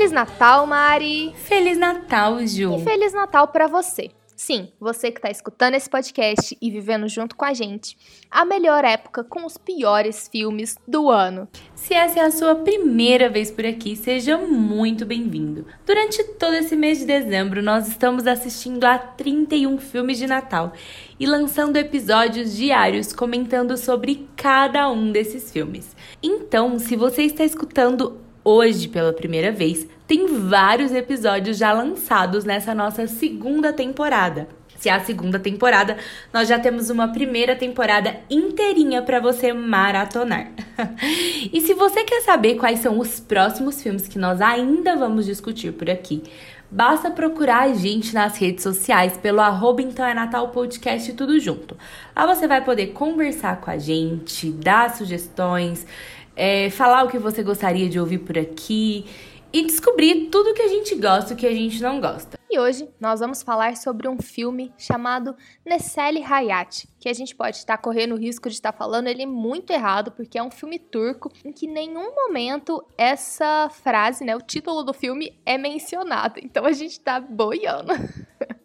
Feliz Natal, Mari! Feliz Natal, Ju! E Feliz Natal para você! Sim, você que está escutando esse podcast e vivendo junto com a gente, a melhor época com os piores filmes do ano. Se essa é a sua primeira vez por aqui, seja muito bem-vindo. Durante todo esse mês de dezembro, nós estamos assistindo a 31 filmes de Natal e lançando episódios diários comentando sobre cada um desses filmes. Então, se você está escutando hoje pela primeira vez, tem vários episódios já lançados nessa nossa segunda temporada. Se é a segunda temporada, nós já temos uma primeira temporada inteirinha para você maratonar. e se você quer saber quais são os próximos filmes que nós ainda vamos discutir por aqui, basta procurar a gente nas redes sociais pelo arroba então é Natal Podcast tudo junto. Lá você vai poder conversar com a gente, dar sugestões, é, falar o que você gostaria de ouvir por aqui e descobrir tudo que a gente gosta e que a gente não gosta. E hoje nós vamos falar sobre um filme chamado Nesseli Hayat, que a gente pode estar correndo o risco de estar falando ele muito errado, porque é um filme turco em que nenhum momento essa frase, né, o título do filme é mencionado. Então a gente tá boiando.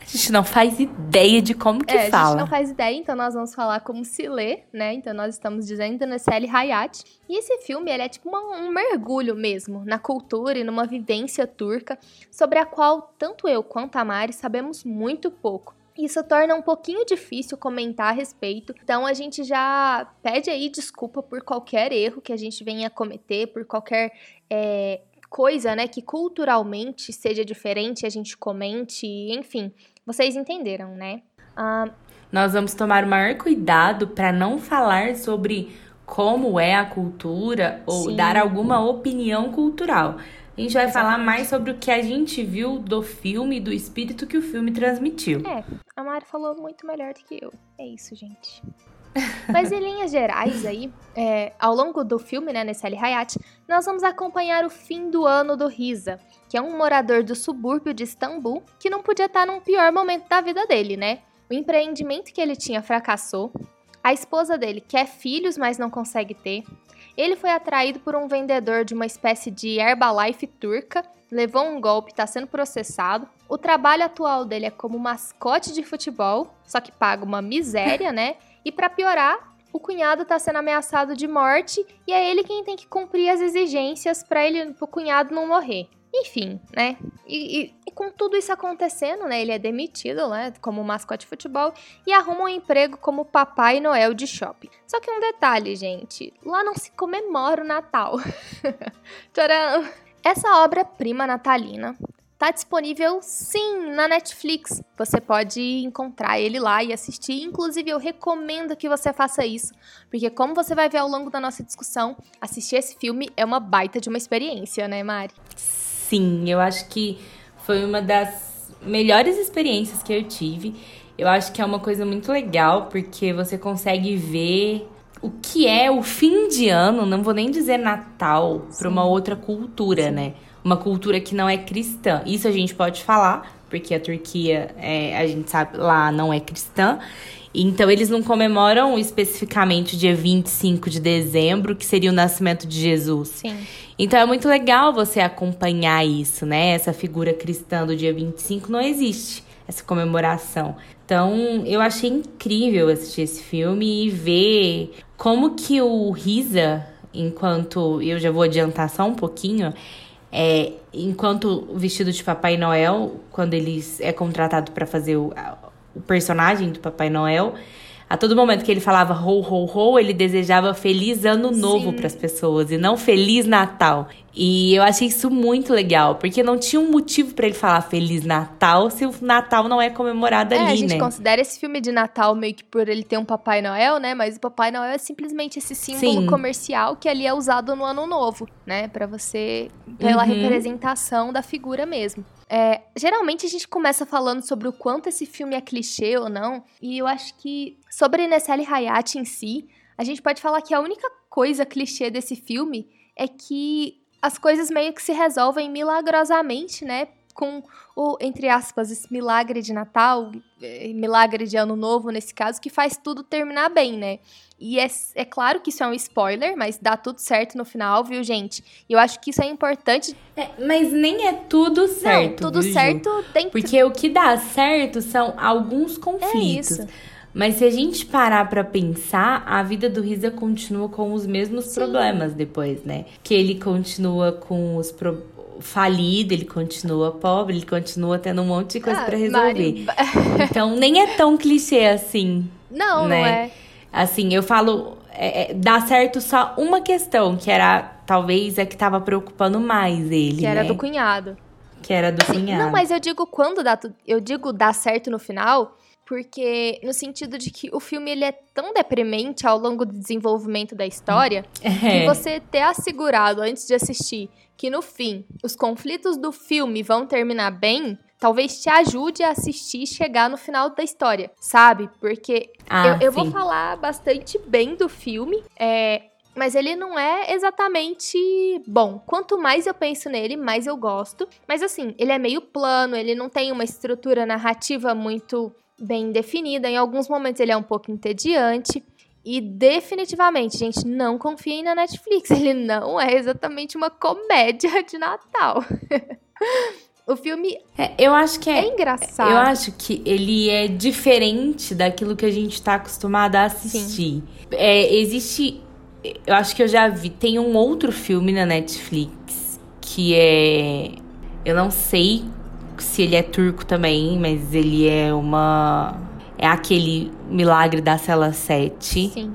A gente não faz ideia de como que é, fala. A gente não faz ideia, então nós vamos falar como se lê, né? Então nós estamos dizendo Nesseli Hayat. E esse filme, ele é tipo uma, um mergulho mesmo na cultura e numa vivência turca, sobre a qual tanto eu quanto a Mari sabemos muito pouco. Isso torna um pouquinho difícil comentar a respeito, então a gente já pede aí desculpa por qualquer erro que a gente venha cometer, por qualquer é, coisa, né, que culturalmente seja diferente, a gente comente, enfim, vocês entenderam, né? Ah, Nós vamos tomar o maior cuidado para não falar sobre como é a cultura ou Sim. dar alguma opinião cultural. A gente vai Exatamente. falar mais sobre o que a gente viu do filme, do espírito que o filme transmitiu. É, a Mari falou muito melhor do que eu. É isso, gente. Mas em linhas gerais aí, é, ao longo do filme, né, nesse Ali Hayat, nós vamos acompanhar o fim do ano do Riza, que é um morador do subúrbio de Istambul que não podia estar num pior momento da vida dele, né? O empreendimento que ele tinha fracassou, a esposa dele quer filhos, mas não consegue ter. Ele foi atraído por um vendedor de uma espécie de Herbalife turca, levou um golpe está sendo processado. O trabalho atual dele é como mascote de futebol, só que paga uma miséria, né? E para piorar, o cunhado está sendo ameaçado de morte e é ele quem tem que cumprir as exigências para ele, o cunhado não morrer. Enfim, né? E, e, e, com tudo isso acontecendo, né? Ele é demitido, né? Como mascote de futebol e arruma um emprego como Papai Noel de shopping. Só que um detalhe, gente: lá não se comemora o Natal. Tcharam! Essa obra-prima natalina Tá disponível sim na Netflix. Você pode encontrar ele lá e assistir. Inclusive, eu recomendo que você faça isso, porque como você vai ver ao longo da nossa discussão, assistir esse filme é uma baita de uma experiência, né, Mari? Sim, eu acho que foi uma das melhores experiências que eu tive. Eu acho que é uma coisa muito legal, porque você consegue ver o que é o fim de ano, não vou nem dizer Natal, para uma outra cultura, Sim. né? Uma cultura que não é cristã. Isso a gente pode falar, porque a Turquia, é, a gente sabe, lá não é cristã. Então, eles não comemoram especificamente o dia 25 de dezembro, que seria o nascimento de Jesus. Sim. Então, é muito legal você acompanhar isso, né? Essa figura cristã do dia 25 não existe, essa comemoração. Então, eu achei incrível assistir esse filme e ver como que o Risa, enquanto eu já vou adiantar só um pouquinho, é, enquanto vestido de Papai Noel, quando ele é contratado para fazer o, o personagem do Papai Noel, a todo momento que ele falava ho, ho, ho, ele desejava feliz ano novo para as pessoas e não feliz Natal. E eu achei isso muito legal, porque não tinha um motivo para ele falar Feliz Natal se o Natal não é comemorado é, ali, né? A gente né? considera esse filme de Natal meio que por ele ter um Papai Noel, né? Mas o Papai Noel é simplesmente esse símbolo Sim. comercial que ali é usado no Ano Novo, né? Para você, pela uhum. representação da figura mesmo. É, geralmente a gente começa falando sobre o quanto esse filme é clichê ou não, e eu acho que sobre Nesseli Hayat em si, a gente pode falar que a única coisa clichê desse filme é que as coisas meio que se resolvem milagrosamente, né? com o, entre aspas, esse milagre de Natal, eh, milagre de Ano Novo nesse caso, que faz tudo terminar bem, né? E é, é claro que isso é um spoiler, mas dá tudo certo no final, viu, gente? E eu acho que isso é importante. É, mas nem é tudo certo. Não, tudo viu, certo dentro. Porque o que dá certo são alguns conflitos. É isso. Mas se a gente parar para pensar, a vida do Risa continua com os mesmos Sim. problemas depois, né? Que ele continua com os falido, ele continua pobre, ele continua tendo um monte de coisa ah, para resolver. Mari... então nem é tão clichê assim. Não, né? não é. Assim, eu falo, é, é, dá certo só uma questão, que era talvez a que tava preocupando mais ele. Que era né? do cunhado. Que era do cunhado. Não, mas eu digo quando dá eu digo dá certo no final, porque no sentido de que o filme ele é tão deprimente ao longo do desenvolvimento da história é. que você ter assegurado antes de assistir que no fim os conflitos do filme vão terminar bem, talvez te ajude a assistir e chegar no final da história, sabe? Porque ah, eu, eu vou falar bastante bem do filme, é, mas ele não é exatamente bom. Quanto mais eu penso nele, mais eu gosto. Mas assim, ele é meio plano, ele não tem uma estrutura narrativa muito bem definida. Em alguns momentos ele é um pouco entediante. E definitivamente, gente, não confiem na Netflix. Ele não é exatamente uma comédia de Natal. o filme. É, eu acho que é, é, engraçado. Eu acho que ele é diferente daquilo que a gente está acostumado a assistir. É, existe. Eu acho que eu já vi. Tem um outro filme na Netflix que é. Eu não sei se ele é turco também, mas ele é uma. É aquele Milagre da Cela 7. Sim.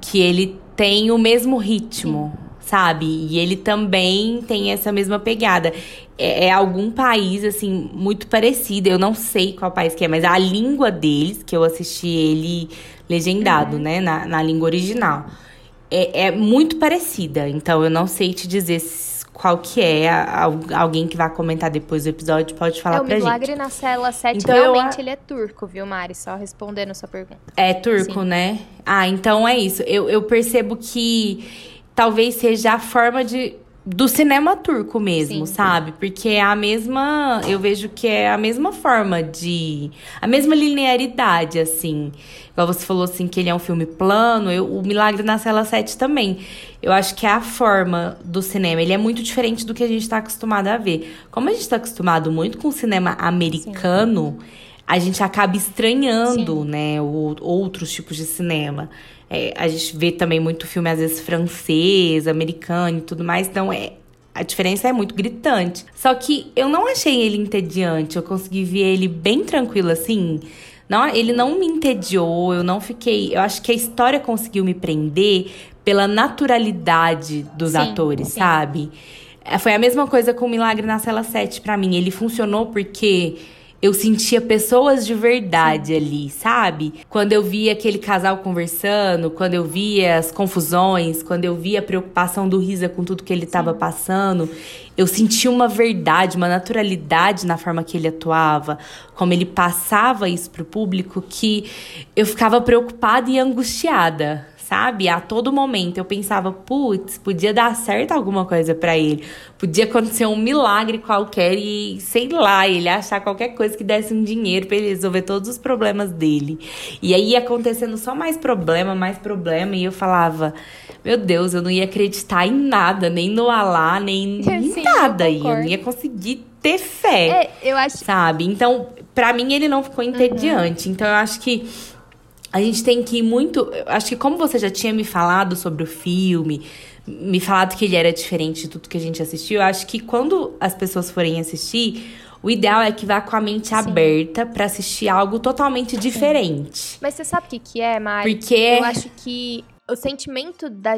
Que ele tem o mesmo ritmo. Sim. Sabe? E ele também tem essa mesma pegada. É, é, algum país, assim, muito parecido. Eu não sei qual país que é, mas a língua deles, que eu assisti ele legendado, uhum. né? Na, na língua original. É, é muito parecida. Então, eu não sei te dizer se qual que é, alguém que vai comentar depois do episódio pode falar pra gente. É o Milagre na Cela 7, então, realmente eu... ele é turco, viu, Mari? Só respondendo a sua pergunta. É turco, Sim. né? Ah, então é isso. Eu, eu percebo que talvez seja a forma de do cinema turco mesmo, Sim. sabe? Porque é a mesma. Eu vejo que é a mesma forma de. A mesma linearidade, assim. Igual você falou assim, que ele é um filme plano. Eu, o Milagre na Cela 7 também. Eu acho que é a forma do cinema. Ele é muito diferente do que a gente está acostumado a ver. Como a gente está acostumado muito com o cinema americano. Sim. A gente acaba estranhando, Sim. né, o, outros tipos de cinema. É, a gente vê também muito filme, às vezes, francês, americano e tudo mais. Então, é, a diferença é muito gritante. Só que eu não achei ele entediante. Eu consegui ver ele bem tranquilo, assim. Não, ele não me entediou, eu não fiquei. Eu acho que a história conseguiu me prender pela naturalidade dos sim, atores, sim. sabe? É, foi a mesma coisa com o Milagre na Cela 7 para mim. Ele funcionou porque eu sentia pessoas de verdade ali, sabe? Quando eu via aquele casal conversando, quando eu via as confusões, quando eu via a preocupação do Risa com tudo que ele estava passando, eu sentia uma verdade, uma naturalidade na forma que ele atuava, como ele passava isso pro público, que eu ficava preocupada e angustiada, sabe? A todo momento eu pensava, putz, podia dar certo alguma coisa para ele. Podia acontecer um milagre qualquer e, sei lá, ele achar qualquer coisa que desse um dinheiro para ele resolver todos os problemas dele. E aí ia acontecendo só mais problema, mais problema, e eu falava, meu Deus, eu não ia acreditar em nada, nem no Alá, nem em Sim, nada. Eu e eu não ia conseguir ter fé. É, eu acho. Sabe? Então, para mim, ele não ficou entediante. Uhum. Então, eu acho que a gente tem que ir muito. Acho que como você já tinha me falado sobre o filme, me falado que ele era diferente de tudo que a gente assistiu, eu acho que quando as pessoas forem assistir, o ideal é que vá com a mente Sim. aberta para assistir algo totalmente diferente. Mas você sabe o que, que é, Mari? Porque eu acho que o sentimento da,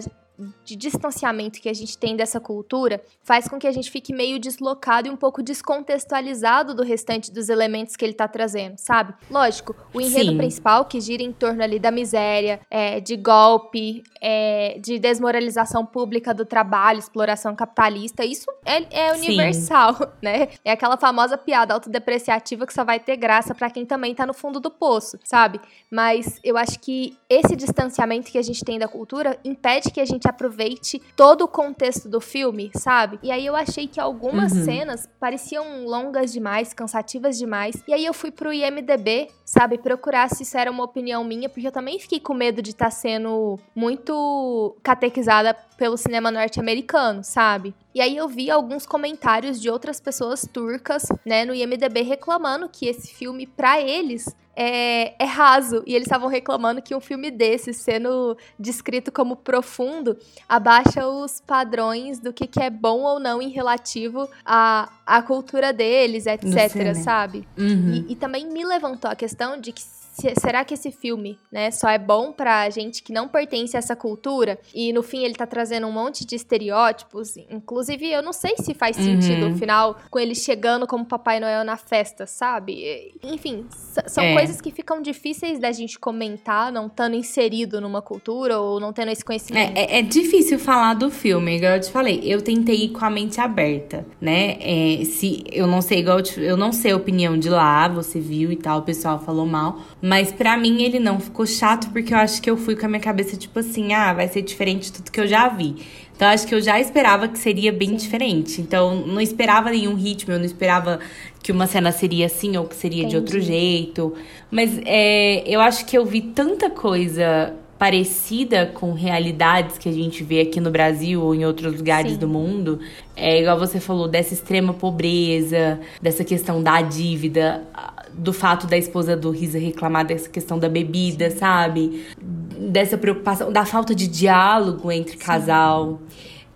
de distanciamento que a gente tem dessa cultura faz com que a gente fique meio deslocado e um pouco descontextualizado do restante dos elementos que ele tá trazendo, sabe? Lógico, o enredo Sim. principal que gira em torno ali da miséria, é, de golpe, é, de desmoralização pública do trabalho, exploração capitalista, isso é, é universal, Sim. né? É aquela famosa piada autodepreciativa que só vai ter graça para quem também tá no fundo do poço, sabe? Mas eu acho que esse distanciamento que a gente tem da cultura impede que a gente gente aproveite todo o contexto do filme, sabe? E aí eu achei que algumas uhum. cenas pareciam longas demais, cansativas demais. E aí eu fui pro IMDB, sabe, procurar se isso era uma opinião minha, porque eu também fiquei com medo de estar tá sendo muito catequizada pelo cinema norte-americano, sabe? E aí eu vi alguns comentários de outras pessoas turcas, né, no IMDB reclamando que esse filme para eles é, é, raso. E eles estavam reclamando que um filme desse, sendo descrito como profundo, abaixa os padrões do que, que é bom ou não em relativo à, à cultura deles, etc, sabe? Uhum. E, e também me levantou a questão de que será que esse filme, né, só é bom pra gente que não pertence a essa cultura? E no fim ele tá trazendo um monte de estereótipos. Inclusive, eu não sei se faz sentido uhum. no final com ele chegando como Papai Noel na festa, sabe? Enfim, são é. coisas que ficam difíceis da gente comentar, não estando inserido numa cultura ou não tendo esse conhecimento. É, é, é, difícil falar do filme, igual eu te falei. Eu tentei ir com a mente aberta, né? É, se eu não sei, igual eu, te, eu não sei a opinião de lá, você viu e tal, o pessoal falou mal. Mas para mim ele não ficou chato porque eu acho que eu fui com a minha cabeça tipo assim, ah, vai ser diferente de tudo que eu já vi. Então acho que eu já esperava que seria bem diferente. Então não esperava nenhum ritmo, eu não esperava que uma cena seria assim ou que seria Entendi. de outro jeito. Mas é, eu acho que eu vi tanta coisa parecida com realidades que a gente vê aqui no Brasil ou em outros lugares Sim. do mundo. É igual você falou dessa extrema pobreza, dessa questão da dívida do fato da esposa do Risa reclamar dessa questão da bebida, sabe? Dessa preocupação, da falta de diálogo entre casal,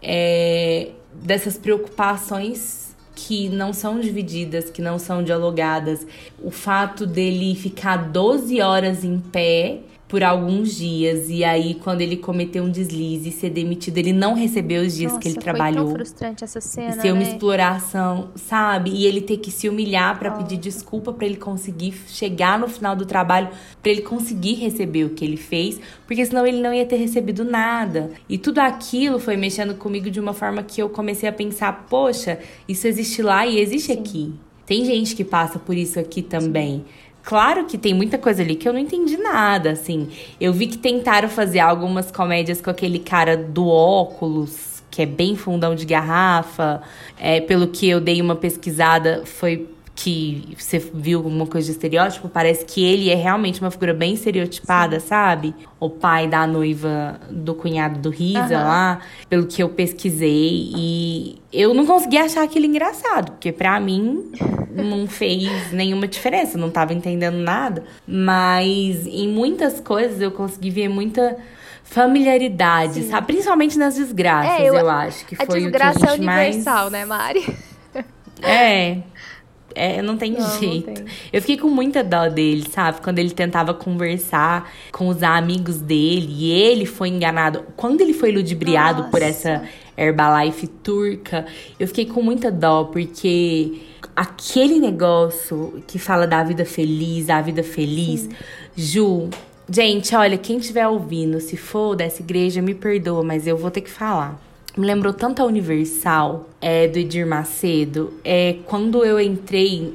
é, dessas preocupações que não são divididas, que não são dialogadas. O fato dele ficar 12 horas em pé por alguns dias. E aí, quando ele cometeu um deslize e ser demitido, ele não recebeu os dias Nossa, que ele trabalhou. Foi tão frustrante essa cena. Ser uma né? exploração, sabe? E ele ter que se humilhar para oh. pedir desculpa para ele conseguir chegar no final do trabalho, para ele conseguir receber o que ele fez, porque senão ele não ia ter recebido nada. E tudo aquilo foi mexendo comigo de uma forma que eu comecei a pensar: poxa, isso existe lá e existe Sim. aqui. Tem gente que passa por isso aqui também. Sim. Claro que tem muita coisa ali que eu não entendi nada, assim. Eu vi que tentaram fazer algumas comédias com aquele cara do óculos, que é bem fundão de garrafa. É, pelo que eu dei uma pesquisada, foi que você viu alguma coisa de estereótipo, parece que ele é realmente uma figura bem estereotipada, Sim. sabe? O pai da noiva do cunhado do Risa uhum. lá, pelo que eu pesquisei. E eu não consegui achar aquilo engraçado, porque para mim não fez nenhuma diferença, não tava entendendo nada. Mas em muitas coisas eu consegui ver muita familiaridade, Sim. sabe? Principalmente nas desgraças, é, eu, eu, acho que foi o que a gente mais... A desgraça é universal, né, Mari? É, é, não tem não, jeito. Não tem. Eu fiquei com muita dó dele, sabe? Quando ele tentava conversar com os amigos dele e ele foi enganado. Quando ele foi ludibriado Nossa. por essa Herbalife turca, eu fiquei com muita dó, porque aquele negócio que fala da vida feliz, a vida feliz, Sim. Ju. Gente, olha, quem estiver ouvindo, se for dessa igreja, me perdoa, mas eu vou ter que falar me lembrou tanto a Universal é, do Edir Macedo. É, quando eu entrei,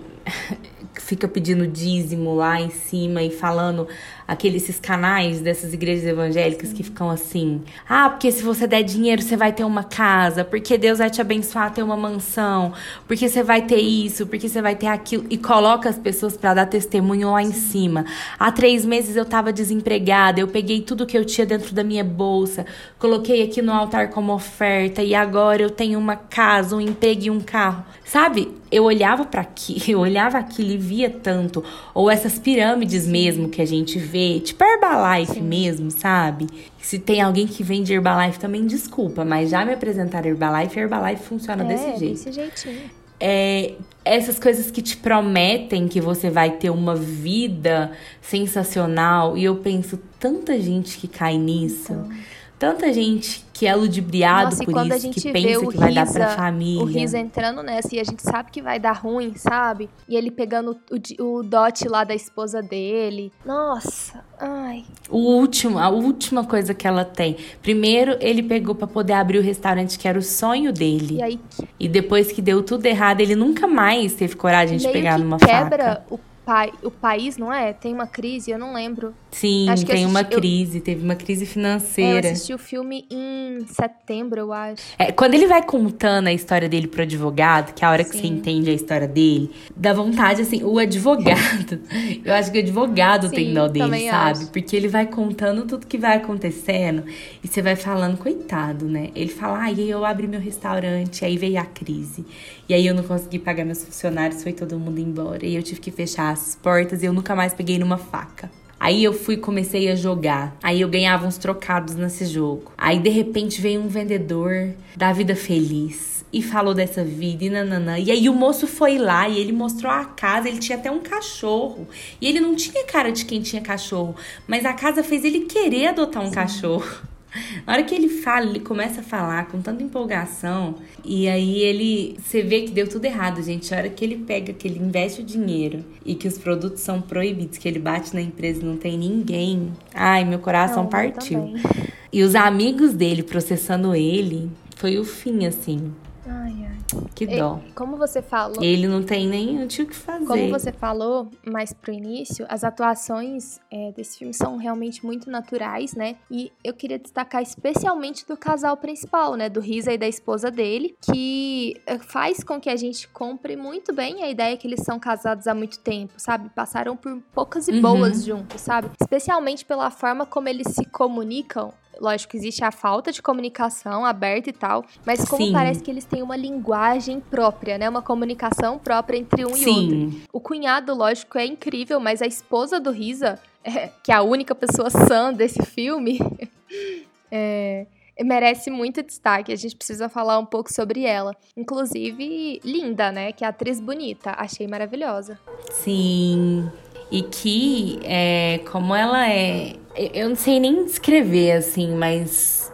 fica pedindo dízimo lá em cima e falando aqueles canais dessas igrejas evangélicas que ficam assim: ah, porque se você der dinheiro você vai ter uma casa, porque Deus vai te abençoar a ter uma mansão, porque você vai ter isso, porque você vai ter aquilo, e coloca as pessoas para dar testemunho lá em cima. Há três meses eu estava desempregada, eu peguei tudo que eu tinha dentro da minha bolsa, coloquei aqui no altar como oferta, e agora eu tenho uma casa, um emprego e um carro. Sabe? Eu olhava para aqui, eu olhava aquilo e via tanto. Ou essas pirâmides mesmo que a gente vê ver, tipo Herbalife Sim. mesmo, sabe? Se tem alguém que vende Herbalife também, desculpa, mas já me apresentaram Herbalife, Herbalife funciona é, desse jeito. desse jeitinho. É, essas coisas que te prometem que você vai ter uma vida sensacional, e eu penso, tanta gente que cai nisso. Então tanta gente que é ludibriado Nossa, por isso, que pensa que vai dar pra família. O Riza entrando nessa e a gente sabe que vai dar ruim, sabe? E ele pegando o, o dote lá da esposa dele. Nossa, ai. O último, a última coisa que ela tem. Primeiro, ele pegou para poder abrir o restaurante que era o sonho dele. E aí? E depois que deu tudo errado, ele nunca mais teve coragem de pegar numa quebra faca. O o país, não é? Tem uma crise, eu não lembro. Sim, Acho que tem eu uma assisti- eu- crise, teve uma crise É, eu financeira. assisti o filme em setembro, eu acho. É, quando ele vai contando a história dele pro advogado, que é a hora que você Sim. entende a história dele, dá vontade, assim, o advogado, eu acho que o advogado tem Sim, dó dele, sabe? acho. Porque ele vai contando tudo que vai acontecendo e você vai falando, coitado, né? Ele fala, ai, aí eu abri meu restaurante, aí veio a crise. E aí eu não consegui pagar meus funcionários, foi todo mundo embora. E eu tive que fechar as portas e eu nunca mais peguei numa faca. Aí eu fui, comecei a jogar. Aí eu ganhava uns trocados nesse jogo. Aí de repente veio um vendedor da vida feliz e falou dessa vida e nananã. E aí o moço foi lá e ele mostrou a casa, ele tinha até um cachorro. E ele não tinha cara de quem tinha cachorro, mas a casa fez ele querer adotar um cachorro. Na hora que ele fala, ele começa a falar com tanta empolgação, e aí ele. Você vê que deu tudo errado, gente. A hora que ele pega, que ele investe o dinheiro e que os produtos são proibidos, que ele bate na empresa e não tem ninguém. Ai, meu coração Não, partiu. E os amigos dele processando ele, foi o fim, assim. Ai, ai. Que E, dó. como você falou, Ele não tem nem o que fazer. Como você falou mais pro início, as atuações é, desse filme são realmente muito naturais, né? E eu queria destacar especialmente do casal principal, né? Do Risa e da esposa dele, que é, faz com que a gente compre muito bem a ideia que eles são casados há muito tempo, sabe? Passaram por poucas e Uhum. boas juntos, sabe? Especialmente pela forma como eles se comunicam. Lógico, existe a falta de comunicação aberta e tal, mas como Sim. parece que eles têm uma linguagem própria, né? Uma comunicação própria entre um e outro. Sim, O cunhado, lógico, é incrível, mas a esposa do Risa, é, que é a única pessoa sã desse filme, é, merece muito destaque. A gente precisa falar um pouco sobre ela. Inclusive, Linda, né? Que é a atriz bonita. Achei maravilhosa. sim. E que, é, como ela é. Eu não sei nem descrever, assim, mas.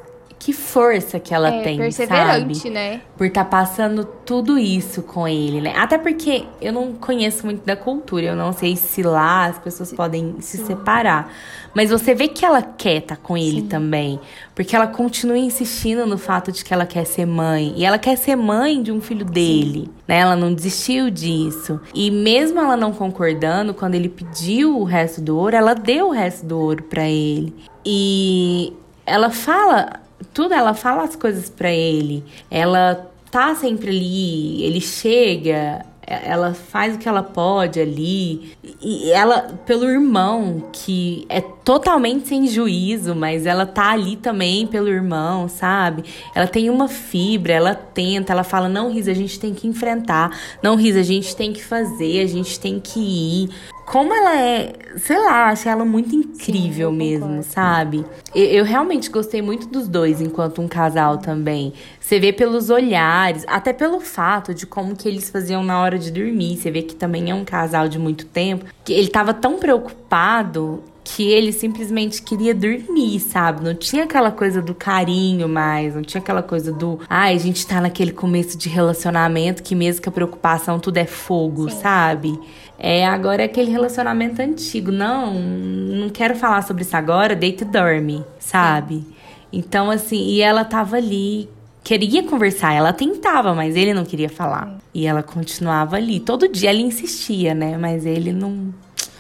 Que força que ela é tem, perseverante, sabe? né? por estar passando tudo isso com ele, né? Até porque eu não conheço muito da cultura, eu não sei se lá as pessoas podem se Sim. separar. Mas você vê que ela quer estar com ele Sim. também, porque ela continua insistindo no fato de que ela quer ser mãe, e ela quer ser mãe de um filho dele, né? Ela não desistiu disso. E mesmo ela não concordando, quando ele pediu o resto do ouro, ela deu o resto do ouro pra ele. E ela fala tudo, ela fala as coisas pra ele. Ela tá sempre ali, ele chega, é- ela faz o que ela pode ali. E ela, pelo irmão, que é totalmente sem juízo, mas ela tá ali também pelo irmão, sabe? Ela tem uma fibra, ela tenta, ela fala: não, Risa, a gente tem que enfrentar. Não, Risa, a gente tem que fazer, a gente tem que ir. Como ela é, sei lá, achei ela muito incrível eu mesmo, sabe? Eu, eu realmente gostei muito dos dois enquanto um casal também. Você vê pelos olhares, até pelo fato de como que eles faziam na hora de dormir. Você vê que também é um casal de muito tempo. Que ele tava tão preocupado que ele simplesmente queria dormir, sabe? Não tinha aquela coisa do carinho mais, não tinha aquela coisa do, ai, a gente tá naquele começo de relacionamento que mesmo que a preocupação tudo é fogo, Sim. sabe? É, agora é aquele relacionamento antigo. Não, não quero falar sobre isso agora, deita e dorme, sabe? Então, assim, e ela tava ali, queria conversar, ela tentava, mas ele não queria falar. E ela continuava ali. Todo dia ela insistia, né? Mas ele não.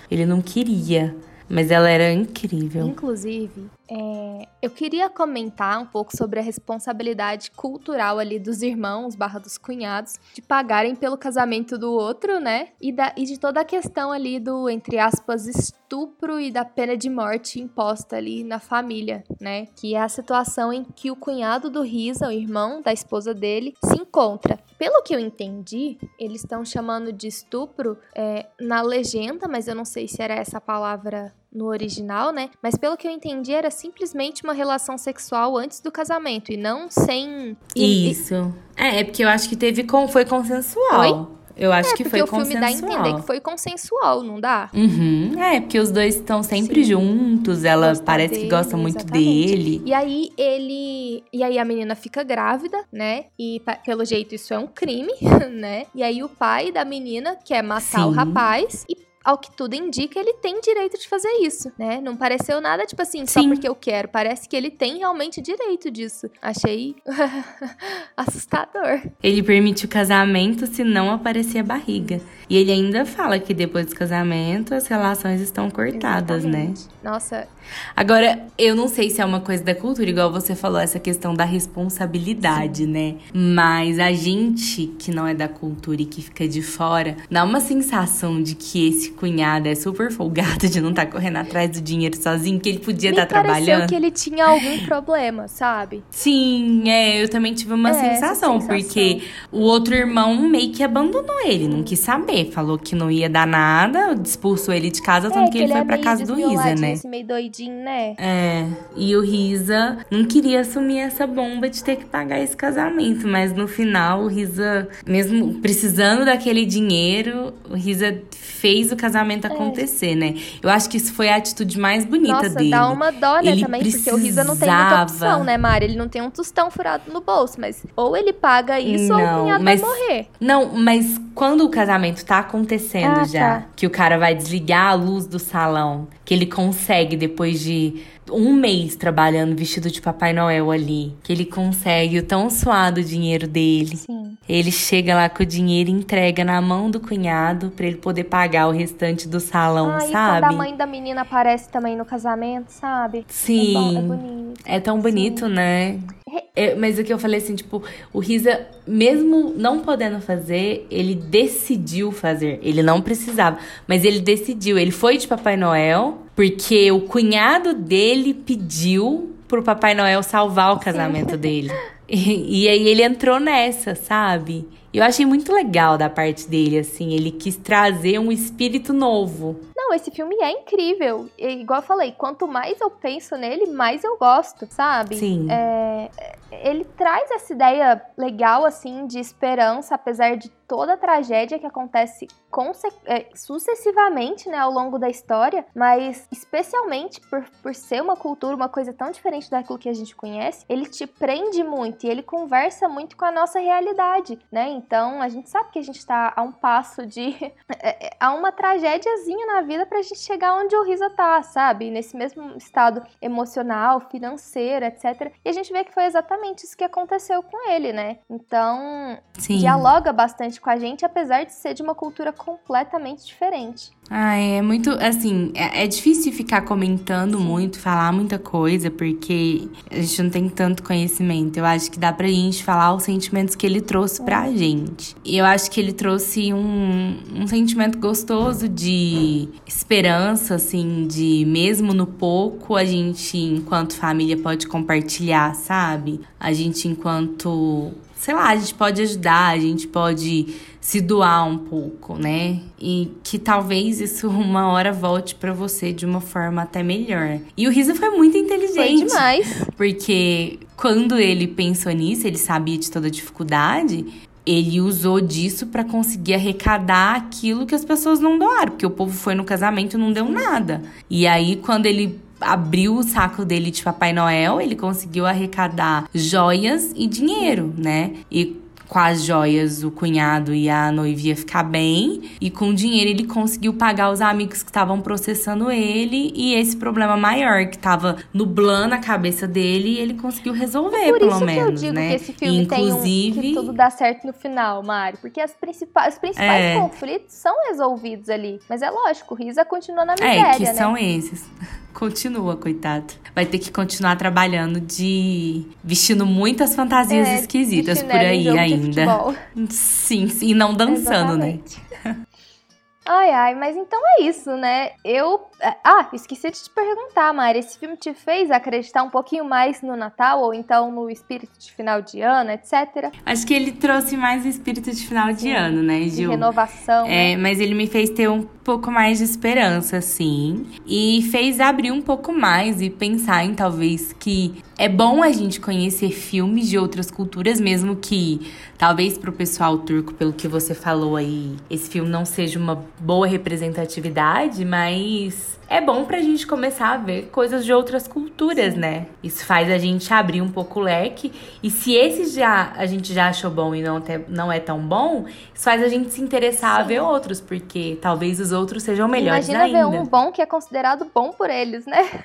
Ele não queria. Mas ela era incrível. Inclusive, é, eu queria comentar um pouco sobre a responsabilidade cultural ali dos irmãos barra dos cunhados de pagarem pelo casamento do outro, né? E, da, e de toda a questão ali do, entre aspas, estupro e da pena de morte imposta ali na família, né? Que é a situação em que o cunhado do Risa, o irmão da esposa dele, se encontra. Pelo que eu entendi, eles estão chamando de estupro é, na legenda, mas eu não sei se era essa palavra no original, né? Mas pelo que eu entendi, era simplesmente uma relação sexual antes do casamento e não sem. Isso. É, é porque eu acho que teve com, foi consensual. Eu acho É, que porque foi o filme dá a consensual. entender que foi consensual, não dá? Uhum. É, porque os dois estão sempre Sim. juntos, ela Gosta parece que dele, gosta muito exatamente. dele. E aí ele. E aí a menina fica grávida, né? E pelo jeito isso é um crime, né? E aí o pai da menina quer matar o Sim. rapaz e ao que tudo indica, ele tem direito de fazer isso, né? Não pareceu nada tipo assim, só Sim. porque eu quero. Parece que ele tem realmente direito disso. Achei assustador. Ele permite o casamento se não aparecer a barriga. E ele ainda fala que depois do casamento as relações estão cortadas, né? Exatamente. Nossa, Agora, eu não sei se é uma coisa da cultura, igual você falou, essa questão da responsabilidade, né? Mas a gente que não é da cultura e que fica de fora, dá uma sensação de que esse cunhado é super folgado de não estar correndo atrás do dinheiro sozinho, que ele podia estar pareceu trabalhando. que ele tinha algum problema, sabe? Sim, é, eu também tive uma É, sensação, sensação. porque o outro irmão meio que abandonou ele, não quis saber, falou que não ia dar nada, expulsou ele de casa, tanto é, que ele foi é pra casa do Isa, desmioladinho, né? assim, meio doidinho, né? É, e o Risa não queria assumir essa bomba de ter que pagar esse casamento, mas no final o Risa, mesmo precisando daquele dinheiro, o Risa fez o casamento acontecer, né? Eu acho que isso foi a atitude mais bonita Nossa, dele. dá uma dó, né, Ele também, porque o Risa não tem muita precisava. opção, né, Mari? Ele não tem um tostão furado no bolso, mas ou ele paga isso ou Não, o cunhado mas- vai morrer. Não, mas quando o casamento tá acontecendo Ah, já, tá. que o cara vai desligar a luz do salão, que ele consegue depois de um mês trabalhando vestido de Papai Noel ali, que ele consegue o tão suado dinheiro dele. Sim. Ele chega lá com o dinheiro e entrega na mão do cunhado pra ele poder pagar o restante do salão, Ah, e sabe? quando a mãe da menina aparece também no casamento, sabe? É, bom, é Sim. bonito. É tão bonito, né? É, mas o que eu falei assim, tipo, o Risa, mesmo não podendo fazer, ele decidiu fazer. Ele não precisava, mas ele decidiu. Ele foi de Papai Noel porque o cunhado dele pediu pro Papai Noel salvar o casamento dele. E, e aí ele entrou nessa, sabe? Eu achei muito legal da parte dele, assim. Ele quis trazer um espírito novo. Não, esse filme é incrível. E, igual eu falei, quanto mais eu penso nele, mais eu gosto, sabe? Sim. É, ele traz essa ideia legal, assim, de esperança, apesar de toda a tragédia que acontece é, sucessivamente, né, ao longo da história, mas especialmente por, por ser uma cultura, uma coisa tão diferente daquilo que a gente conhece, ele te prende muito e ele conversa muito com a nossa realidade, né? Então, a gente sabe que a gente tá a um passo de é, é, há uma tragédiazinha na vida pra gente chegar onde o Risa tá, sabe? Nesse mesmo estado emocional, financeiro, etc. E a gente vê que foi exatamente isso que aconteceu com ele, né? Então, Sim. dialoga bastante com a gente, apesar de ser de uma cultura completamente diferente. Ah, é muito, assim, é, é difícil ficar comentando muito, falar muita coisa, porque a gente não tem tanto conhecimento. Eu acho que dá pra gente falar os sentimentos que ele trouxe pra gente. E eu acho que ele trouxe um, um sentimento gostoso de esperança, assim, de mesmo no pouco, a gente, enquanto família, pode compartilhar, sabe? A gente, enquanto sei lá, a gente pode ajudar, a gente pode se doar um pouco, né? E que talvez isso uma hora volte pra você de uma forma até melhor. E o Risa foi muito Foi inteligente. demais. Porque quando ele pensou nisso, ele sabia de toda a dificuldade, ele usou disso pra conseguir arrecadar aquilo que as pessoas não doaram, porque o povo foi no casamento e não deu nada. E aí quando ele abriu o saco dele de Papai Noel, ele conseguiu arrecadar joias e dinheiro, né? E com as joias, o cunhado e a noiva ia ficar bem. E com o dinheiro ele conseguiu pagar os amigos que estavam processando ele. E esse problema maior que tava nublando a cabeça dele, ele conseguiu resolver, Por pelo isso menos, que eu digo né? que esse filme tem um, Inclusive, que tudo dá certo no final, Mari. Porque as principais, os principais É. conflitos são resolvidos ali. Mas é lógico, o Risa continua na miséria, É, que né? são esses. Continua, coitado. Vai ter que continuar trabalhando de. vestindo muitas fantasias É, esquisitas por aí ainda. Sim, sim, e não dançando, né? Ai, ai, mas então é isso, né? Eu. Ah, esqueci de te perguntar, Mari. Esse filme te fez acreditar um pouquinho mais no Natal ou então no espírito de final de ano, etc? Acho que ele trouxe mais o espírito de final de Sim, ano, né, De Gil? renovação. né? É, mas ele me fez ter um pouco mais de esperança, assim. E fez abrir um pouco mais e pensar em talvez que é bom a gente conhecer filmes de outras culturas, mesmo que talvez pro pessoal turco, pelo que você falou aí, esse filme não seja uma boa representatividade, mas é bom pra gente começar a ver coisas de outras culturas, Sim. né? Isso faz a gente abrir um pouco o leque. E se esse já a gente já achou bom e não, te, não é tão bom, isso faz a gente se interessar Sim. a ver outros, porque talvez os outros sejam melhores Imagina ainda. ver um bom que é considerado bom por eles, né?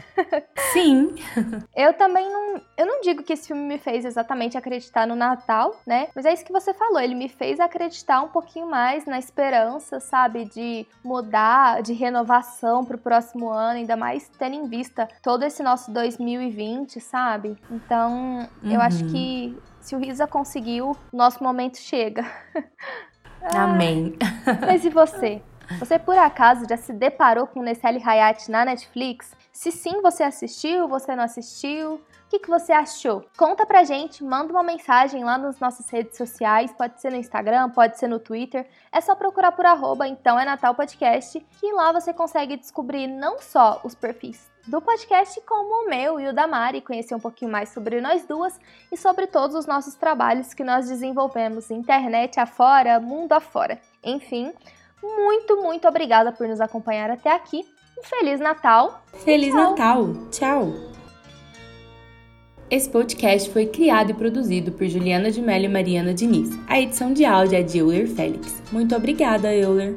Sim. eu também não. Eu não digo que esse filme me fez exatamente acreditar no Natal, né? Mas é isso que você falou. Ele me fez acreditar um pouquinho mais na esperança, sabe? De mudar, de renovação pro próximo ano, ainda mais tendo em vista todo esse nosso 2020, sabe? Então, uhum. eu acho uhum. que se o Risa conseguiu, nosso momento chega. Amém. Mas e você? Você por acaso já se deparou com Nesseli Hayat na Netflix? Se sim, você assistiu, você não assistiu? O que, que você achou? Conta pra gente, manda uma mensagem lá nas nossas redes sociais, pode ser no Instagram, pode ser no Twitter. É só procurar por arroba, então é Natal Podcast, que lá você consegue descobrir não só os perfis do podcast, como o meu e o da Mari, conhecer um pouquinho mais sobre nós duas e sobre todos os nossos trabalhos que nós desenvolvemos internet afora, mundo afora. Enfim, muito, muito obrigada por nos acompanhar até aqui. Um Feliz Natal! Feliz tchau. Natal! Tchau! Esse podcast foi criado e produzido por Juliana de Mello e Mariana Diniz. A edição de áudio é de Euler Félix. Muito obrigada, Euler!